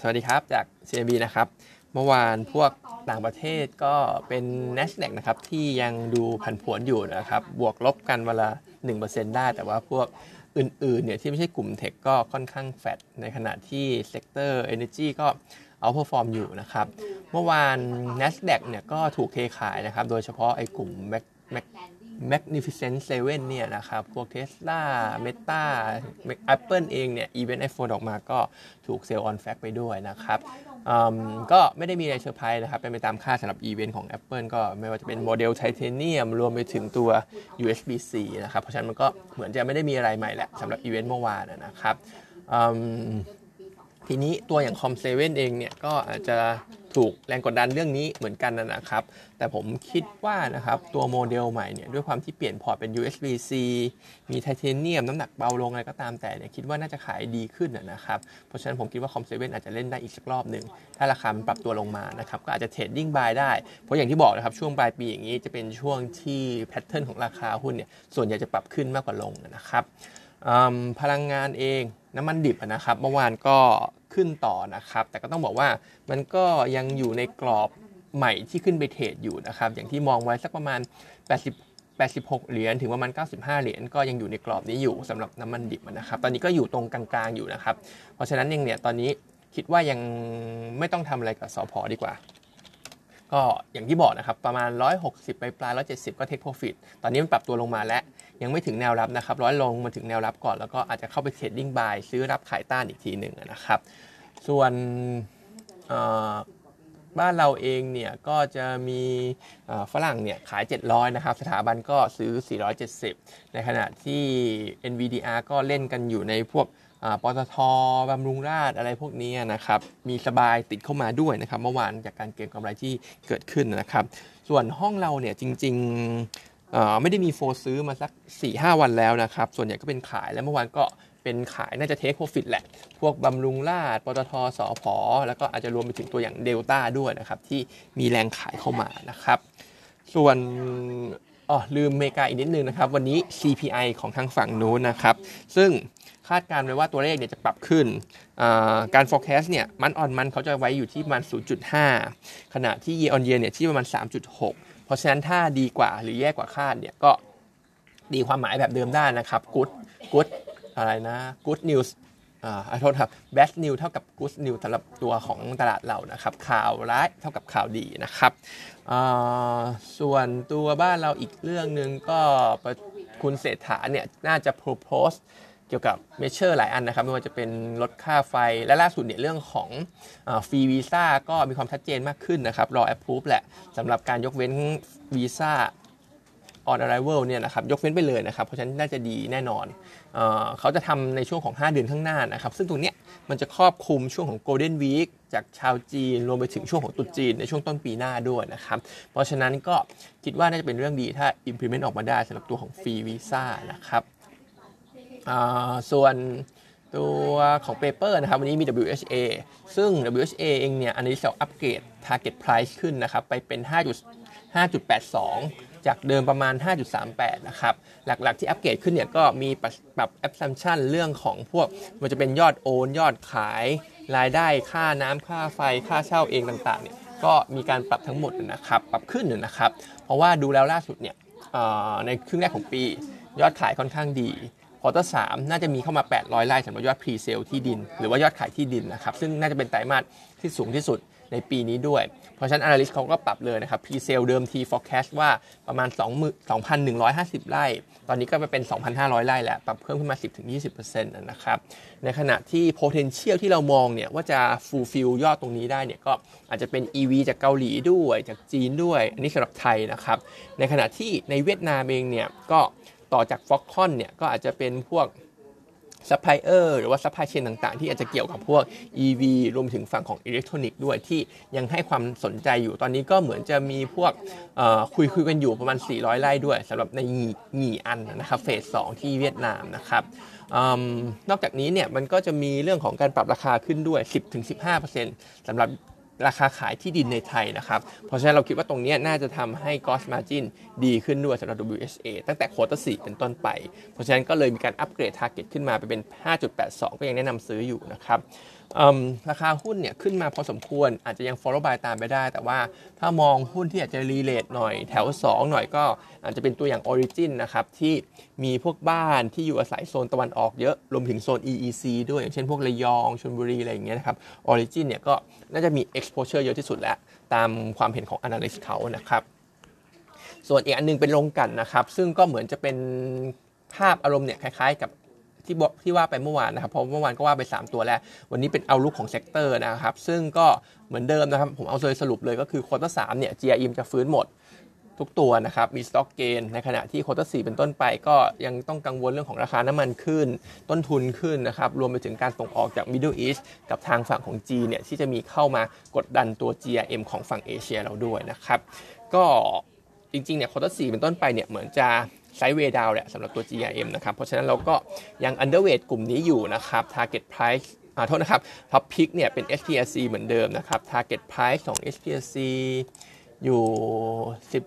สวัสดีครับจาก CMB นะครับ เมื่อวานพวกต่างประเทศก็เป็น NASDAQ นะครับ ที่ยังดูผันผวนอยู่นะครับ บวกลบกันเวลา 1%ได้ แต่ว่าพวกอื่นๆเนี่ยที่ไม่ใช่กลุ่ม tech ก็ค่อนข้างแฟดในขณะที่ sector Energy ก็ outperform อยู่นะครับ เมื่อวาน NASDAQ เนี่ยก็ถูกเทขายนะครับ โดยเฉพาะไอ้กลุ่ม Magnificent Seven เนี่ยนะครับ พวก Tesla Meta Apple เองเนี่ย Event iPhone ออกมาก็ถูก sell on fact ไปด้วยนะครับก็ไม่ได้มีอะไรเซอร์ไพรส์นะครับ เป็นไปตามคาดสำหรับอีเวนต์ของ Apple ก็ไม่ว่าจะเป็นโมเดลไทเทเนียมรวมไปถึงตัว USB-C นะครับ เพราะฉะนั้นมันก็เหมือนจะไม่ได้มีอะไรใหม่แหละสำหรับอีเวนต์เมื่อวานนะครับทีนี้ตัวอย่างคอมเซเว่นเองเนี่ยก็อาจจะ ถูกแรงกดดันเรื่องนี้เหมือนกันนะครับ แต่ผมคิดว่านะครับตัวโมเดลใหม่เนี่ยด้วยความที่เปลี่ยนพอร์ตเป็น USB-C มีไทเทเนียมน้ำหนักเบาลงอะไรก็ตามแต่เนี่ยคิดว่าน่าจะขายดีขึ้นนะครับ เพราะฉะนั้นผมคิดว่าคอมเซเว่นอาจจะเล่นได้อีกสักรอบหนึ่ง ถ้าราคามันปรับตัวลงมานะครับก็อาจจะ trading buy ได้ เพราะอย่างที่บอกนะครับช่วงปลายปีอย่างนี้จะเป็นช่วงที่ pattern ของราคาหุ้นเนี่ยส่วนใหญ่จะปรับขึ้นมากกว่าลงนะครับพลังงานเองน้ำมันดิบนะครับเมื่อวานก็ ขึ้นต่อนะครับ แต่ก็ต้องบอกว่ามันก็ยังอยู่ในกรอบใหม่ที่ขึ้นไปเทรดอยู่นะครับ อย่างที่มองไว้สักประมาณ 80 86 เหรียญถึงประมาณ 95 เหรียญก็ยังอยู่ในกรอบนี้อยู่สำหรับน้ำมันดิบนะครับ ตอนนี้ก็อยู่ตรงกลางๆอยู่นะครับ เพราะฉะนั้นเองเนี่ยตอนนี้คิดว่ายังไม่ต้องทำอะไรกับสอพอดีกว่า ก็อย่างที่บอกนะครับ ประมาณ 160 ไปปลาย 170 ก็ take profit ตอนนี้มันปรับตัวลงมาแล้ว ยังไม่ถึงแนวรับนะครับรอย่อลงมาถึงแนวรับก่อนแล้วก็อาจจะเข้าไป trading buy ซื้อรับขายต้านอีกทีหนึ่งนะครับ ส่วนบ้านเราเองเนี่ยก็จะมีฝรั่งเนี่ยขาย 700 นะครับ สถาบันก็ซื้อ 470 ในขณะที่ NVDR ก็เล่นกันอยู่ในพวกปตทบำรุงราชอะไรพวกนี้นะครับ มีสบายติดเข้ามาด้วยนะครับ เมื่อวานจากการเก็งกำไรที่เกิดขึ้นนะครับ ส่วนห้องเราเนี่ยจริง ๆ ไม่ได้มีโฟซื้อมาสัก 4-5 วันแล้วนะครับ ส่วนใหญ่ก็เป็นขายแล้วเมื่อวานก็เป็นขายน่าจะเทคโปรฟิตแหละ พวกบำรุงราดปตทสอพอแล้วก็อาจจะรวมไปถึงตัวอย่างเดลต้าด้วยนะครับ ที่มีแรงขายเข้ามานะครับ ส่วนอ๋อลืมเมกาอีกนิดนึงนะครับ วันนี้ CPI ของทางฝั่งนู้นนะครับ ซึ่งคาดการณ์ไว้ว่าตัวเลขเนี่ยจะปรับขึ้น การ forecast เนี่ยมันออนมันเขาจะไว้อยู่ที่ประมาณ 0.5 ขณะที่ year on year เนี่ยที่ประมาณ 3.6 เพราะฉะนั้นถ้าดีกว่าหรือแย่กว่าคาดเนี่ยก็ดีความหมายแบบเดิมได้นะครับ good good อะไรนะ good news อ่าโทษครับ bad news เท่ากับ good news สำหรับตัวของตลาดเรานะครับ ข่าวร้ายเท่ากับข่าวดีนะครับส่วนตัวบ้านเราอีกเรื่องหนึ่งก็คุณเศรษฐาเนี่ยน่าจะ propose เกี่ยวกับเมเชอร์หลายอันนะครับ ไม่ว่าจะเป็นลดค่าไฟและล่าสุดเนี่ยเรื่องของฟรีวีซ่าก็มีความชัดเจนมากขึ้นนะครับ รอแอปพูฟแหละสำหรับการยกเว้นวีซ่า on arrival เนี่ยนะครับยกเว้นไปเลยนะครับ เพราะฉะนั้นน่าจะดีแน่นอนเอเขาจะทำในช่วงของ 5 เดือนข้างหน้านะครับ ซึ่งตรงนี้เนี่ยมันจะครอบคลุมช่วงของ Golden Week จากชาวจีน รวมไปถึงช่วงของตรุษจีนในช่วงต้นปีหน้าด้วยนะครับ เพราะฉะนั้นก็คิดว่าน่าจะเป็นเรื่องดีถ้า implement ออกมาได้สำหรับตัวของฟรีวีซ่านะครับ ส่วนตัวของ paper นะครับวันนี้มี WHA ซึ่ง WHA เองเนี่ยอันนี้เราอัปเกรด target price ขึ้นนะครับ ไปเป็น 5.82 จากเดิมประมาณ 5.38 นะครับ หลักๆที่อัปเกรดขึ้นเนี่ยก็มีปรับ assumption เรื่องของพวก มันจะเป็นยอดโอน ยอดขาย รายได้ค่าน้ำค่าไฟค่าเช่าเองต่างๆเนี่ยก็มีการปรับทั้งหมดนะครับ ปรับขึ้นนะครับ เพราะว่าดูแล้วล่าสุดเนี่ยในครึ่งแรกของปี ยอดขายค่อนข้างดี quarter 3 น่าจะมีเข้ามา 800ไร่สำหรับยอด presale ที่ดิน หรือว่ายอดขายที่ดินนะครับซึ่งน่าจะเป็นไตรมาสที่สูงที่สุดในปีนี้ด้วย เพราะฉะนั้น analyst เขาก็ปรับเลยนะครับ presale เดิมที forecast ว่าประมาณ 2,150 ไร่ ตอนนี้ก็ไปเป็น 2,500 ไร่แล้ว ปรับเพิ่มขึ้นมา 10-20%นะครับ ในขณะที่ potential ที่เรามองเนี่ยว่าจะ fulfill ยอดตรงนี้ได้เนี่ยก็อาจจะเป็น EV จากเกาหลีด้วย จากจีนด้วย อันนี้สำหรับไทยนะครับ ในขณะที่ในเวียดนามเองเนี่ยก็ ต่อจาก f o x c o n เนี่ยก็อาจจะเป็นพวกซัพพลายเออร์หรือว่าซัพพลายเชนต่างๆ ที่อาจจะเกี่ยวกับพวก EV รวมถึงฝั่งของอิเล็กทรอนิกส์ด้วยที่ยังให้ความสนใจอยู่ตอนนี้ก็เหมือนจะมีพวกคุยคุยกันอยู่ประมาณ 400 ไร่ด้วยสำหรับในเหงะอานนะครับเฟส2ที่เวียดนามนะครับนอกจากนี้เนี่ยมันก็จะมีเรื่องของการปรับราคาขึ้นด้วย 10-15%สำหรับ ราคาขายที่ดินในไทยนะครับ เพราะฉะนั้นเราคิดว่าตรงนี้น่าจะทำให้ cost margin ดีขึ้นด้วยสำหรับ WSA ตั้งแต่คตรสี่เป็นต้นไป เพราะฉะนั้นก็เลยมีการอัปเกรด target ขึ้นมาไปเป็น 5.82 ก็ยังแนะนำซื้ออยู่นะครับราคาหุ้นเนี่ยขึ้นมาพอสมควรอาจจะยัง follow by ตามไปได้ แต่ว่าถ้ามองหุ้นที่อาจจะรีเลทหน่อยแถว 2 หน่อยก็อาจจะเป็นตัวอย่าง Origin นะครับที่มีพวกบ้านที่อยู่อาศัยโซนตะวันออกเยอะรวมถึงโซน EEC ด้วย อย่างเช่นพวกระยองชลบุรีอะไรอย่างเงี้ยนะครับ Origin เนี่ยก็น่าจะมี exposure เยอะที่สุดแล้ว ตามความเห็นของ analyst เขานะครับส่วนอีกอันนึงเป็นโรงกลั่นนะครับซึ่งก็เหมือนจะเป็นภาพอารมณ์เนี่ยคล้ายๆกับ ที่บอกที่ว่าไปเมื่อวานนะครับเพราะเมื่อวานก็ว่าไป 3 ตัวแล้ว วันนี้เป็น outlook ของ sector นะครับ ซึ่งก็เหมือนเดิมนะครับ ผมเอาเลยสรุปเลยก็คือ quarter 3เนี่ย GRM จะฟื้นหมดทุกตัวนะครับ มี stock gain ในขณะที่ quarter 4เป็นต้นไปก็ยังต้องกังวลเรื่องของราคาน้ำมันขึ้น ต้นทุนขึ้นนะครับ รวมไปถึงการส่งออกจาก Middle East กับทางฝั่งของจีเนี่ย ที่จะมีเข้ามากดดันตัว GRM ของฝั่งเอเชียเราด้วยนะครับ ก็จริงๆเนี่ยโคตอร์สเป็นต้นไปเนี่ยเหมือนจะ ไซด์เวดาวแหละสำหรับตัว GRM นะครับ เพราะฉะนั้นเราก็ยัง underweight กลุ่มนี้อยู่นะครับ target price อ่าโทษนะครับ top pick เนี่ยเป็น SPRC เหมือนเดิมนะครับ target price ของ SPRC อยู่10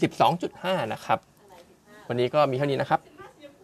12.5 นะครับ วันนี้ก็มีเท่านี้นะครับ